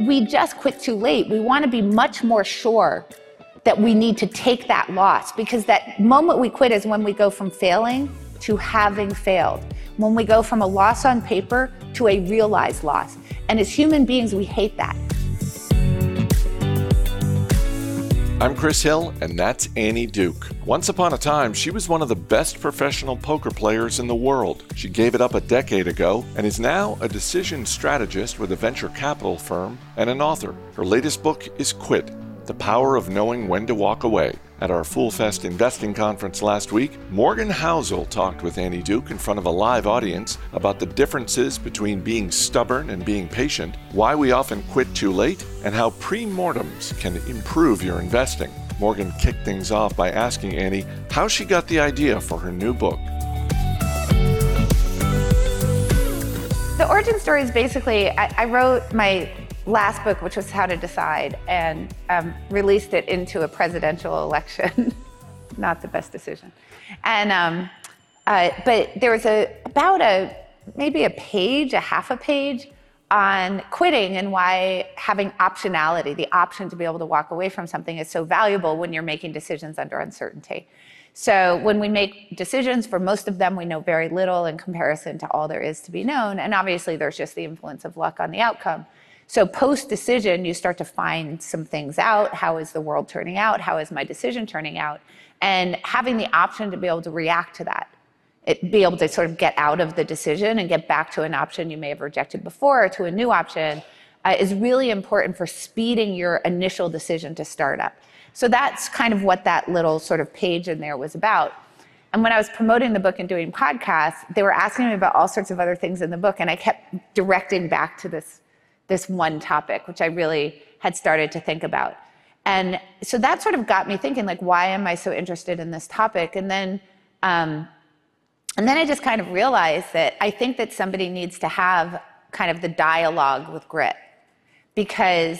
we just quit too late. We want to be much more sure that we need to take that loss because that moment we quit is when we go from failing to having failed. When we go from a loss on paper to a realized loss. And as human beings, we hate that. I'm Chris Hill, and that's Annie Duke. Once upon a time, she was one of the best professional poker players in the world. She gave it up a decade ago and is now a decision strategist with a venture capital firm and an author. Her latest book is Quit The Power of Knowing When to Walk Away. At our Fool Fest investing conference last week, Morgan Housel talked with Annie Duke in front of a live audience about the differences between being stubborn and being patient, why we often quit too late, and how pre-mortems can improve your investing. Morgan kicked things off by asking Annie how she got the idea for her new book. The origin story is basically I, I wrote my last book, which was How to Decide, and um, released it into a presidential election. Not the best decision. And um, uh, but there was a about a maybe a page, a half a page on quitting and why having optionality, the option to be able to walk away from something, is so valuable when you're making decisions under uncertainty. So when we make decisions, for most of them, we know very little in comparison to all there is to be known. And obviously, there's just the influence of luck on the outcome. So post decision, you start to find some things out. How is the world turning out? How is my decision turning out? And having the option to be able to react to that, it, be able to sort of get out of the decision and get back to an option you may have rejected before or to a new option uh, is really important for speeding your initial decision to start up. So that's kind of what that little sort of page in there was about. And when I was promoting the book and doing podcasts, they were asking me about all sorts of other things in the book, and I kept directing back to this this one topic, which I really had started to think about. And so that sort of got me thinking, like, why am I so interested in this topic? And then, um, and then I just kind of realized that I think that somebody needs to have kind of the dialogue with grit, because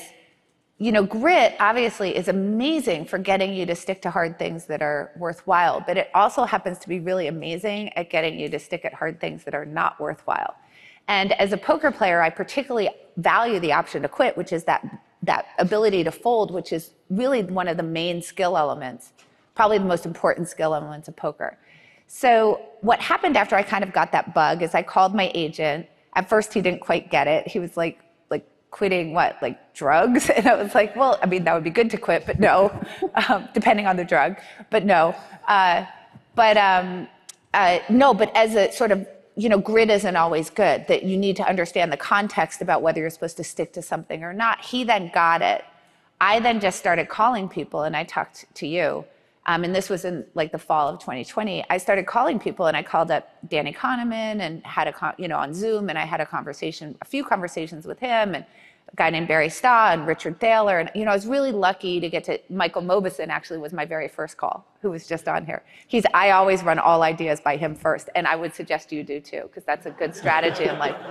you know, grit obviously is amazing for getting you to stick to hard things that are worthwhile, but it also happens to be really amazing at getting you to stick at hard things that are not worthwhile. And as a poker player, I particularly value the option to quit, which is that, that ability to fold, which is really one of the main skill elements, probably the most important skill elements of poker. So what happened after I kind of got that bug is I called my agent. At first, he didn't quite get it. He was like, like quitting what, like drugs? And I was like, well, I mean, that would be good to quit, but no, um, depending on the drug, but no. Uh, but um, uh, no, but as a sort of you know, grit isn't always good, that you need to understand the context about whether you're supposed to stick to something or not. He then got it. I then just started calling people and I talked to you. Um, and this was in like the fall of 2020. I started calling people and I called up Danny Kahneman and had a, con- you know, on Zoom and I had a conversation, a few conversations with him and a guy named Barry Staw and Richard Thaler. And, you know, I was really lucky to get to Michael Mauboussin, actually was my very first call, who was just on here. He's, I always run all ideas by him first. And I would suggest you do too, because that's a good strategy in life.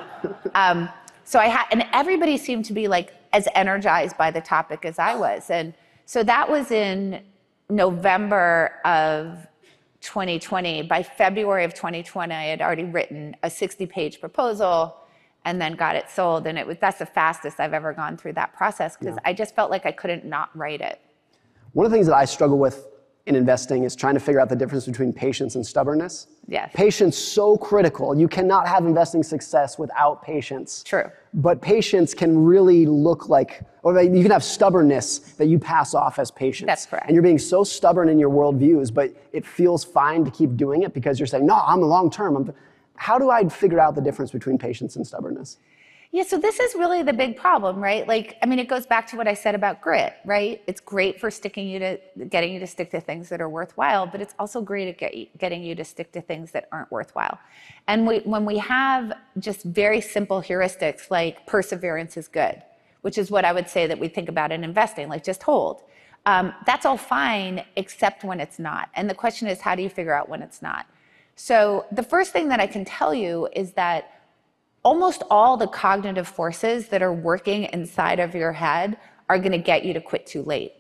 Um, so I had, and everybody seemed to be like as energized by the topic as I was. And so that was in November of 2020. By February of 2020, I had already written a 60 page proposal and then got it sold. And it was that's the fastest I've ever gone through that process because yeah. I just felt like I couldn't not write it. One of the things that I struggle with in investing is trying to figure out the difference between patience and stubbornness. Yes. Patience so critical. You cannot have investing success without patience. True. But patience can really look like, or you can have stubbornness that you pass off as patience. That's correct. And you're being so stubborn in your worldviews, but it feels fine to keep doing it because you're saying, no, I'm a long term how do I figure out the difference between patience and stubbornness? Yeah, so this is really the big problem, right? Like, I mean, it goes back to what I said about grit, right? It's great for sticking you to getting you to stick to things that are worthwhile, but it's also great at get, getting you to stick to things that aren't worthwhile. And we, when we have just very simple heuristics like perseverance is good, which is what I would say that we think about in investing, like just hold. Um, that's all fine, except when it's not. And the question is, how do you figure out when it's not? So, the first thing that I can tell you is that almost all the cognitive forces that are working inside of your head are going to get you to quit too late.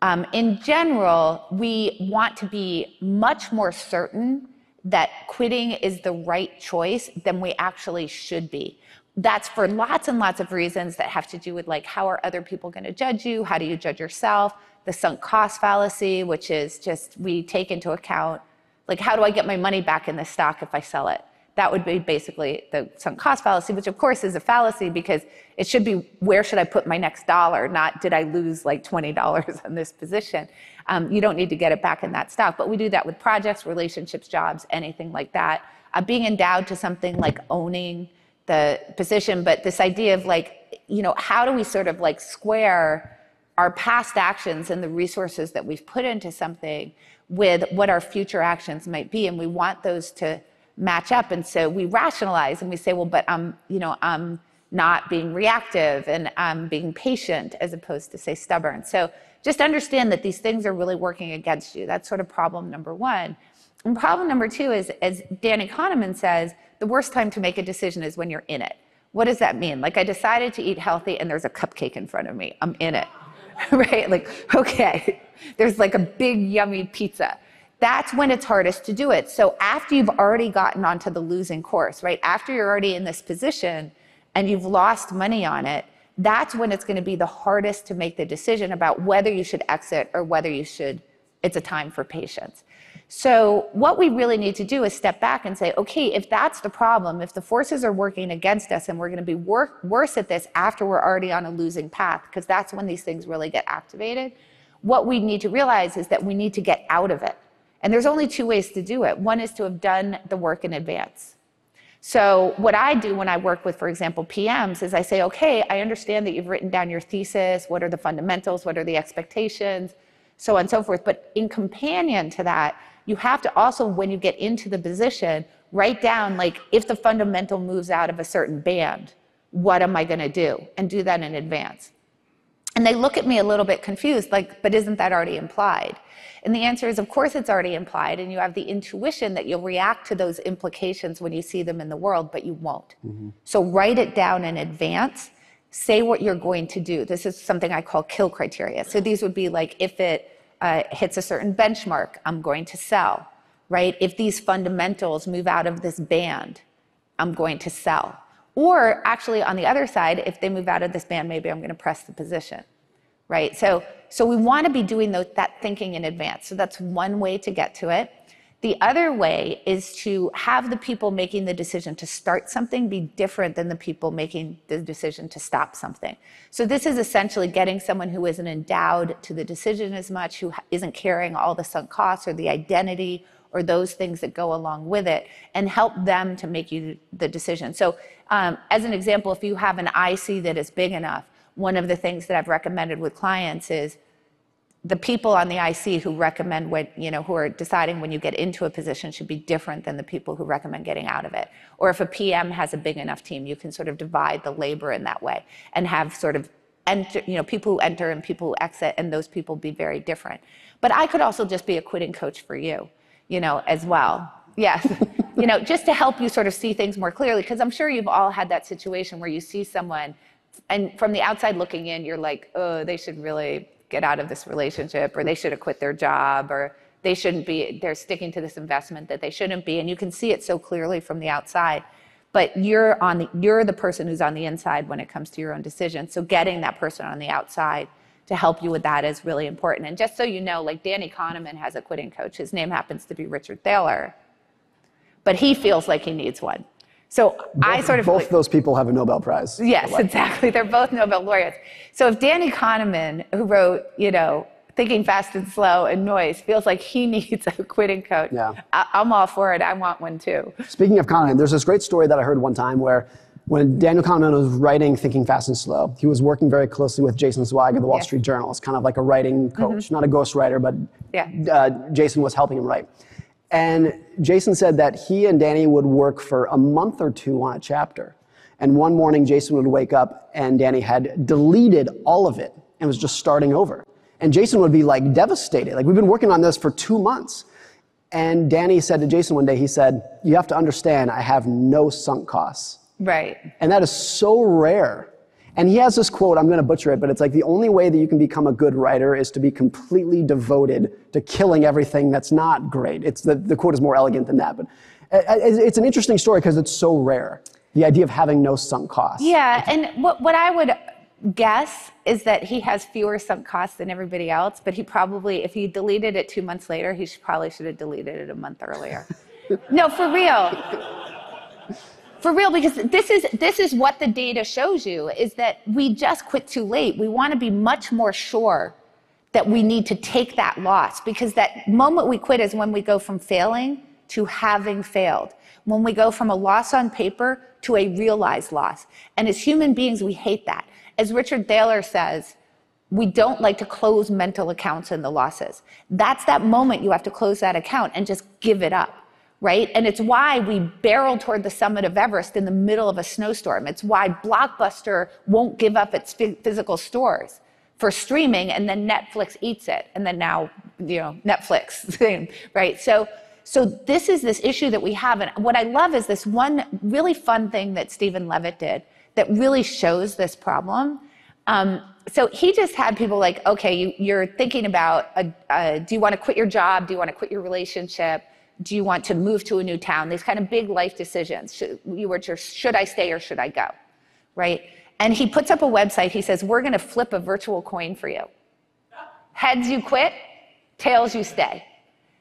Um, in general, we want to be much more certain that quitting is the right choice than we actually should be. that's for lots and lots of reasons that have to do with like how are other people going to judge you how do you judge yourself the sunk cost fallacy which is just we take into account like how do i get my money back in the stock if i sell it? That would be basically the sunk cost fallacy which of course is a fallacy because it should be where should i put my next dollar? Not did i lose like $20 on this position? Um, you don't need to get it back in that stock but we do that with projects relationships jobs anything like that. Uh, being endowed to something like owning the position, but this idea of like, you know, how do we sort of like square our past actions and the resources that we've put into something with what our future actions might be, and we want those to match up. And so we rationalize and we say, well, but I'm, you know, I'm not being reactive and I'm being patient as opposed to say stubborn. So just understand that these things are really working against you. That's sort of problem number one. And problem number two is, as Danny Kahneman says, the worst time to make a decision is when you're in it. What does that mean? Like, I decided to eat healthy and there's a cupcake in front of me. I'm in it, right? Like, okay, there's like a big, yummy pizza. That's when it's hardest to do it. So, after you've already gotten onto the losing course, right? After you're already in this position and you've lost money on it, that's when it's going to be the hardest to make the decision about whether you should exit or whether you should, it's a time for patience. So, what we really need to do is step back and say, okay, if that's the problem, if the forces are working against us and we're going to be wor- worse at this after we're already on a losing path, because that's when these things really get activated, what we need to realize is that we need to get out of it. And there's only two ways to do it. One is to have done the work in advance. So, what I do when I work with, for example, PMs is I say, okay, I understand that you've written down your thesis. What are the fundamentals? What are the expectations? So on and so forth. But in companion to that, you have to also, when you get into the position, write down like if the fundamental moves out of a certain band, what am I going to do? And do that in advance. And they look at me a little bit confused, like, but isn't that already implied? And the answer is, of course, it's already implied, and you have the intuition that you'll react to those implications when you see them in the world, but you won't. Mm-hmm. So write it down in advance. Say what you're going to do. This is something I call kill criteria. So these would be like if it uh, hits a certain benchmark, I'm going to sell, right? If these fundamentals move out of this band, I'm going to sell. Or actually, on the other side, if they move out of this band, maybe I'm going to press the position, right? So, so we want to be doing that thinking in advance. So that's one way to get to it. The other way is to have the people making the decision to start something be different than the people making the decision to stop something. So, this is essentially getting someone who isn't endowed to the decision as much, who isn't carrying all the sunk costs or the identity or those things that go along with it, and help them to make you the decision. So, um, as an example, if you have an IC that is big enough, one of the things that I've recommended with clients is the people on the IC who recommend what, you know, who are deciding when you get into a position should be different than the people who recommend getting out of it. Or if a PM has a big enough team, you can sort of divide the labor in that way and have sort of enter, you know, people who enter and people who exit, and those people be very different. But I could also just be a quitting coach for you, you know, as well. Yes. you know, just to help you sort of see things more clearly, because I'm sure you've all had that situation where you see someone and from the outside looking in, you're like, oh, they should really get out of this relationship or they should have quit their job or they shouldn't be they're sticking to this investment that they shouldn't be. And you can see it so clearly from the outside. But you're on the you're the person who's on the inside when it comes to your own decision. So getting that person on the outside to help you with that is really important. And just so you know like danny kahneman has a quitting coach. His name happens to be richard thaler. But he feels like he needs one so both, I sort of both like, those people have a Nobel Prize. Yes, exactly. They're both Nobel laureates. So if Danny Kahneman, who wrote, you know, Thinking Fast and Slow and Noise, feels like he needs a quitting coach, yeah. I- I'm all for it. I want one too. Speaking of Kahneman, there's this great story that I heard one time where when Daniel Kahneman was writing Thinking Fast and Slow, he was working very closely with Jason Zweig of the Wall yes. Street Journal. It's kind of like a writing coach, mm-hmm. not a ghostwriter, but yeah. uh, Jason was helping him write. And Jason said that he and Danny would work for a month or two on a chapter. And one morning, Jason would wake up and Danny had deleted all of it and was just starting over. And Jason would be like devastated. Like, we've been working on this for two months. And Danny said to Jason one day, he said, You have to understand, I have no sunk costs. Right. And that is so rare and he has this quote, I'm going to butcher it, but it's like the only way that you can become a good writer is to be completely devoted to killing everything that's not great. It's the, the quote is more elegant than that, but it's an interesting story because it's so rare. The idea of having no sunk costs. Yeah, and what, what I would guess is that he has fewer sunk costs than everybody else, but he probably, if he deleted it two months later, he should, probably should have deleted it a month earlier. no, for real. For real, because this is this is what the data shows you is that we just quit too late. We want to be much more sure that we need to take that loss because that moment we quit is when we go from failing to having failed. When we go from a loss on paper to a realized loss. And as human beings, we hate that. As Richard Thaler says, we don't like to close mental accounts in the losses. That's that moment you have to close that account and just give it up, right? And it's why we barrel toward the summit of Everest in the middle of a snowstorm. It's why Blockbuster won't give up its physical stores for streaming and then Netflix eats it. And then now, you know, Netflix, right? So, so this is this issue that we have. And what I love is this one really fun thing that Steven Levitt did that really shows this problem. Um, so he just had people like, okay, you, are thinking about, a, a, do you want to quit your job? Do you want to quit your relationship? Do you want to move to a new town? These kind of big life decisions. Should, you were just, should I stay or should I go? Right? And he puts up a website. He says, we're going to flip a virtual coin for you. Heads, you quit. Tails, you stay.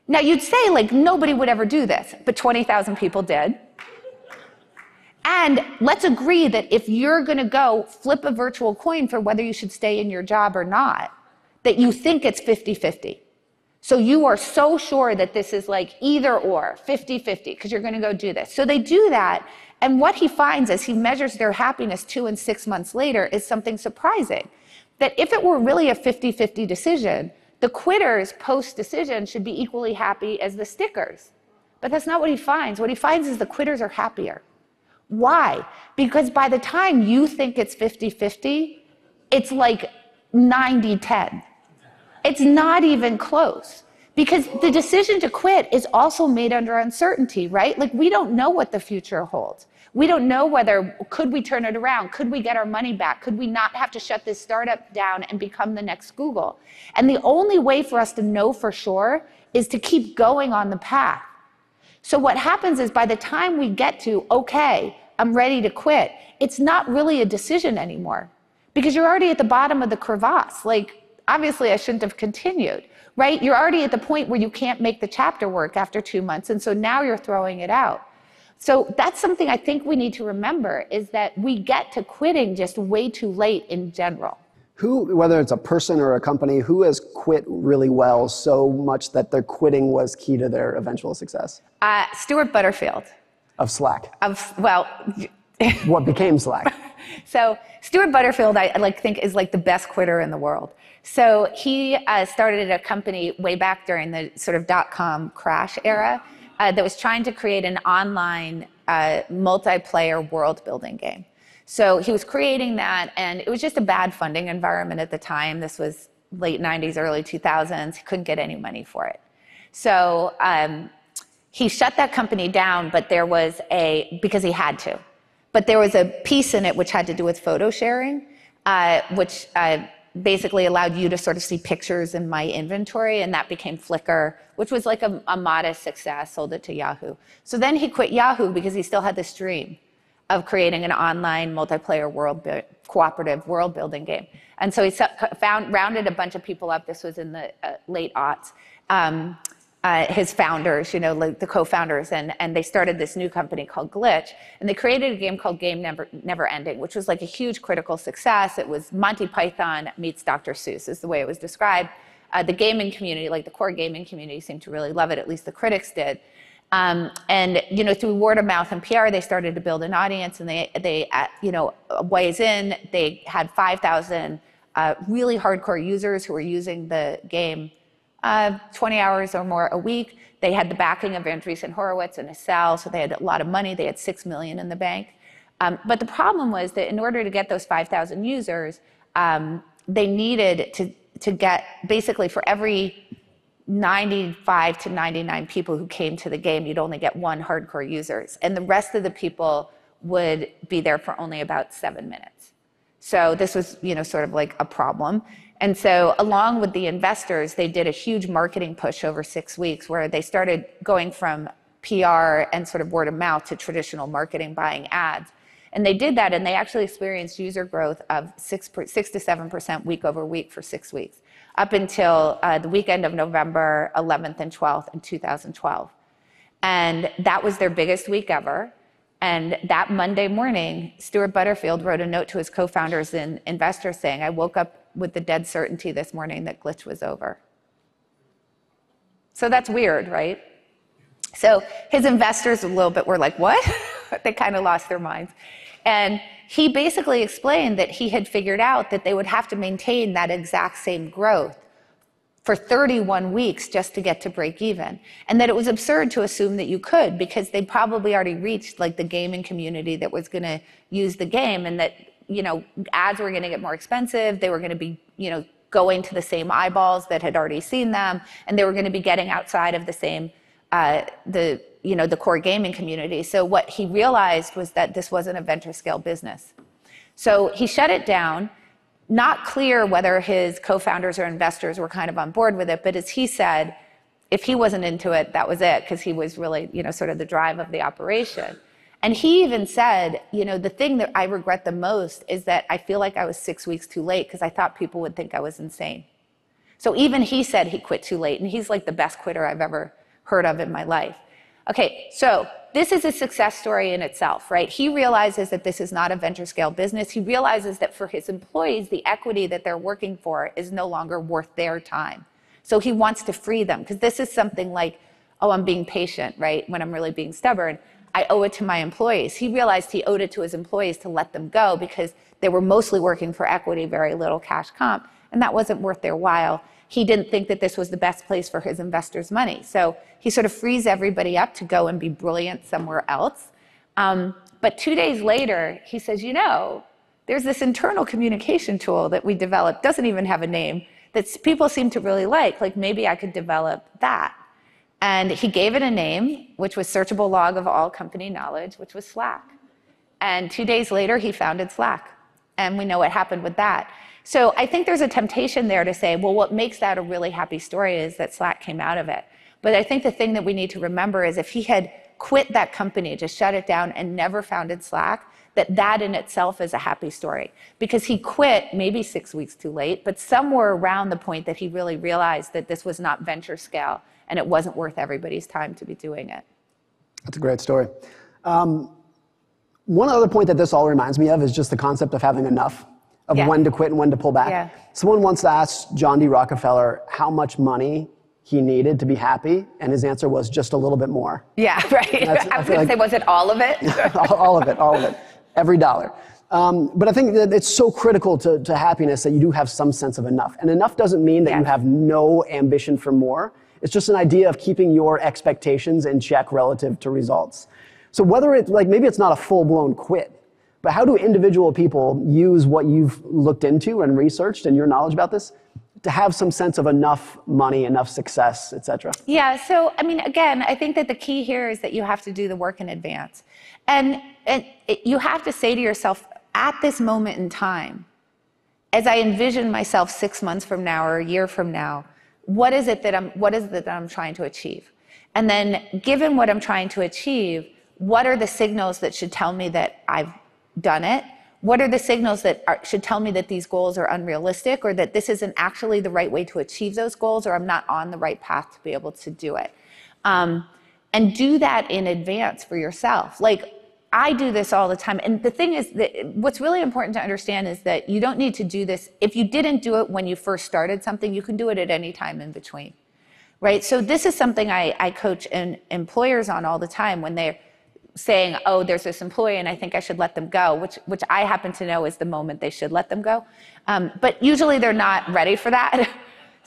Now, you'd say, like, nobody would ever do this, but 20,000 people did. And let's agree that if you're going to go flip a virtual coin for whether you should stay in your job or not, that you think it's 50 50. So you are so sure that this is like either or 50 50 because you're going to go do this. So they do that. And what he finds as he measures their happiness two and six months later is something surprising. That if it were really a 50 50 decision, the quitters post decision should be equally happy as the stickers. But that's not what he finds. What he finds is the quitters are happier. Why? Because by the time you think it's 50 50, it's like 90 10. It's not even close. Because the decision to quit is also made under uncertainty, right? Like we don't know what the future holds. We don't know whether could we turn it around? Could we get our money back? Could we not have to shut this startup down and become the next Google? And the only way for us to know for sure is to keep going on the path. So what happens is by the time we get to, okay, I'm ready to quit, it's not really a decision anymore because you're already at the bottom of the crevasse. Like, obviously, I shouldn't have continued, right? You're already at the point where you can't make the chapter work after two months. And so now you're throwing it out. So that's something I think we need to remember is that we get to quitting just way too late in general. Who, whether it's a person or a company, who has quit really well so much that their quitting was key to their eventual success? Uh, Stewart Butterfield. Of Slack. Of, well, what became Slack? So Stewart Butterfield, I like think is like the best quitter in the world. So he uh, started a company way back during the sort of dot com crash era uh, that was trying to create an online uh, multiplayer world building game. So he was creating that, and it was just a bad funding environment at the time. This was late 90s, early 2000s. He couldn't get any money for it. So um, he shut that company down, but there was a, because he had to, but there was a piece in it which had to do with photo sharing, uh, which uh, basically allowed you to sort of see pictures in my inventory, and that became Flickr, which was like a, a, modest success, sold it to Yahoo. So then he quit Yahoo because he still had this dream of creating an online multiplayer world cooperative world building game. And so he found, rounded a bunch of people up. This was in the uh, late aughts. Um, uh, his founders, you know, like the co-founders, and, and they started this new company called Glitch, and they created a game called Game Never, Never Ending, which was like a huge critical success. It was Monty Python meets Dr. Seuss, is the way it was described. Uh, the gaming community, like the core gaming community, seemed to really love it. At least the critics did. Um, and you know, through word of mouth and PR, they started to build an audience. And they, they, uh, you know, ways in, they had 5,000 uh, really hardcore users who were using the game uh, 20 hours or more a week. They had the backing of Andreessen Horowitz and Accel, so they had a lot of money. They had six million in the bank. Um, but the problem was that in order to get those 5,000 users, um, they needed to, to get basically for every 95 to 99 people who came to the game, you'd only get one hardcore users. And the rest of the people would be there for only about seven minutes. So this was, you know, sort of like a problem. And so, along with the investors, they did a huge marketing push over six weeks where they started going from PR and sort of word of mouth to traditional marketing, buying ads. And they did that, and they actually experienced user growth of six, six to seven percent week over week for six weeks, up until uh, the weekend of November 11th and 12th in 2012. And that was their biggest week ever. And that Monday morning, Stewart Butterfield wrote a note to his co founders and investors saying, I woke up with the dead certainty this morning that glitch was over. So that's weird, right? So his investors a little bit were like, what? they kind of lost their minds. And he basically explained that he had figured out that they would have to maintain that exact same growth for 31 weeks just to get to break even. And that it was absurd to assume that you could because they probably already reached like the gaming community that was going to use the game and that, you know, ads were going to get more expensive. They were going to be, you know, going to the same eyeballs that had already seen them and they were going to be getting outside of the same, uh, the, you know, the core gaming community. So what he realized was that this wasn't a venture scale business. So he shut it down not clear whether his co-founders or investors were kind of on board with it, but as he said, if he wasn't into it, that was it, because he was really, you know, sort of the drive of the operation. And he even said, you know, the thing that I regret the most is that I feel like I was six weeks too late because I thought people would think I was insane. So even he said he quit too late, and he's like the best quitter I've ever heard of in my life. Okay, so this is a success story in itself, right? He realizes that this is not a venture scale business. He realizes that for his employees, the equity that they're working for is no longer worth their time. So he wants to free them because this is something like, oh, I'm being patient, right? When I'm really being stubborn. I owe it to my employees. He realized he owed it to his employees to let them go because they were mostly working for equity, very little cash comp, and that wasn't worth their while he didn't think that this was the best place for his investors' money. So he sort of frees everybody up to go and be brilliant somewhere else. Um, but two days later, he says, You know, there's this internal communication tool that we developed, doesn't even have a name, that people seem to really like. Like maybe I could develop that. And he gave it a name, which was Searchable Log of All Company Knowledge, which was Slack. And two days later, he founded Slack. And we know what happened with that. So I think there's a temptation there to say, well, what makes that a really happy story is that Slack came out of it. But I think the thing that we need to remember is if he had quit that company, just shut it down and never founded Slack, that that in itself is a happy story because he quit maybe six weeks too late, but somewhere around the point that he really realized that this was not venture scale and it wasn't worth everybody's time to be doing it. That's a great story. Um, one other point that this all reminds me of is just the concept of having enough of yeah. when to quit and when to pull back. Yeah. Someone once asked John D. Rockefeller how much money he needed to be happy, and his answer was just a little bit more. Yeah, right. I was going like, to say, was it all of it? all of it, all of it, every dollar. Um, but I think that it's so critical to, to happiness that you do have some sense of enough. And enough doesn't mean that yeah. you have no ambition for more. It's just an idea of keeping your expectations in check relative to results. So whether it's like maybe it's not a full blown quit, but how do individual people use what you've looked into and researched and your knowledge about this to have some sense of enough money, enough success, et cetera? Yeah, so I mean, again, I think that the key here is that you have to do the work in advance. And, and it, you have to say to yourself, at this moment in time, as I envision myself six months from now or a year from now, what is it that I'm, what is it that I'm trying to achieve? And then, given what I'm trying to achieve, what are the signals that should tell me that I've done it? What are the signals that are, should tell me that these goals are unrealistic or that this isn't actually the right way to achieve those goals or I'm not on the right path to be able to do it? Um, and do that in advance for yourself. Like, I do this all the time. And the thing is that what's really important to understand is that you don't need to do this. If you didn't do it when you first started something, you can do it at any time in between. Right? So this is something I, I coach in, employers on all the time when they're saying, oh, there's this employee and I think I should let them go, which, which I happen to know is the moment they should let them go. Um, but usually they're not ready for that.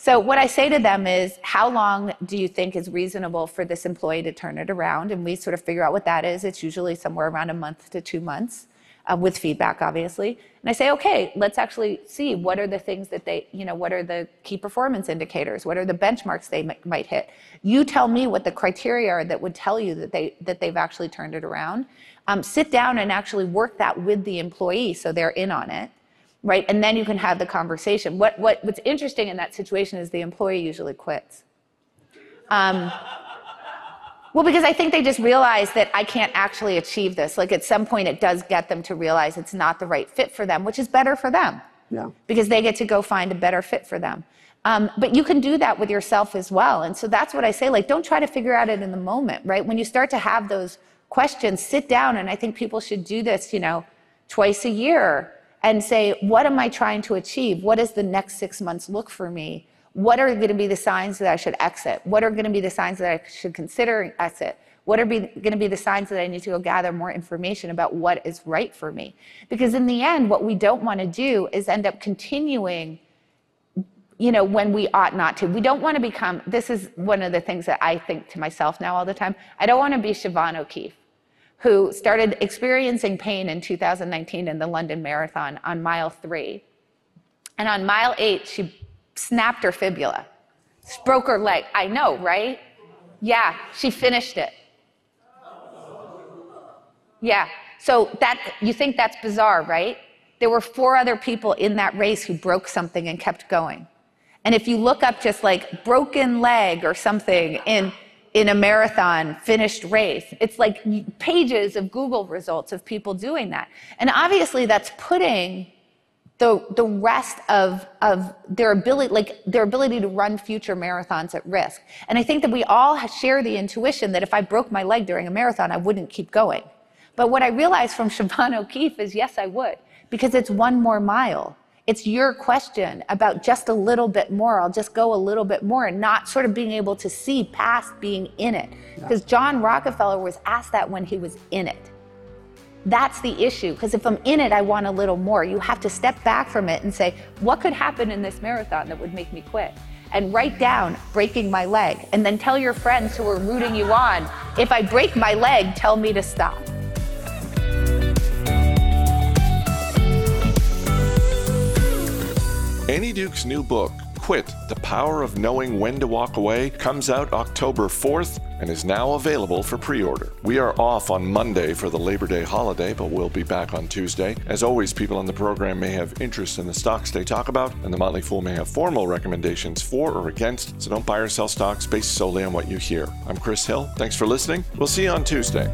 so what I say to them is, how long do you think is reasonable for this employee to turn it around? And we sort of figure out what that is. It's usually somewhere around a month to two months uh, with feedback, obviously. And I say, okay, let's actually see what are the things that they, you know, what are the key performance indicators? What are the benchmarks they m- might hit? You tell me what the criteria are that would tell you that they that they've actually turned it around. Um, sit down and actually work that with the employee so they're in on it, right? And then you can have the conversation. What what what's interesting in that situation is the employee usually quits. Um, Well, because I think they just realize that I can't actually achieve this. Like at some point, it does get them to realize it's not the right fit for them, which is better for them. Yeah. Because they get to go find a better fit for them. Um, but you can do that with yourself as well. And so that's what I say. Like, don't try to figure out it in the moment, right? When you start to have those questions, sit down. And I think people should do this, you know, twice a year and say, what am I trying to achieve? What does the next six months look for me? What are going to be the signs that I should exit? What are going to be the signs that I should consider exit? What are going to be the signs that I need to go gather more information about what is right for me? Because in the end, what we don't want to do is end up continuing, you know, when we ought not to. We don't want to become, this is one of the things that I think to myself now all the time. I don't want to be Siobhan O'Keefe, who started experiencing pain in 2019 in the London Marathon on mile three. And on mile eight, she snapped her fibula, broke her leg. I know, right? Yeah, she finished it. Yeah. So that you think that's bizarre, right? There were four other people in that race who broke something and kept going. And if you look up just like broken leg or something in in a marathon finished race, it's like pages of Google results of people doing that. And obviously that's putting the, the rest of, of their ability, like their ability to run future marathons at risk. And I think that we all share the intuition that if I broke my leg during a marathon, I wouldn't keep going. But what I realized from Siobhan O'Keefe is yes, I would, because it's one more mile. It's your question about just a little bit more. I'll just go a little bit more and not sort of being able to see past being in it. Because John Rockefeller was asked that when he was in it. That's the issue. Because if I'm in it, I want a little more. You have to step back from it and say, what could happen in this marathon that would make me quit? And write down breaking my leg. And then tell your friends who are rooting you on, if I break my leg, tell me to stop. Annie Duke's new book, Quit The Power of Knowing When to Walk Away, comes out October 4th and is now available for pre order. We are off on Monday for the Labor Day holiday, but we'll be back on Tuesday. As always, people on the program may have interest in the stocks they talk about, and the Motley Fool may have formal recommendations for or against, so don't buy or sell stocks based solely on what you hear. I'm Chris Hill. Thanks for listening. We'll see you on Tuesday.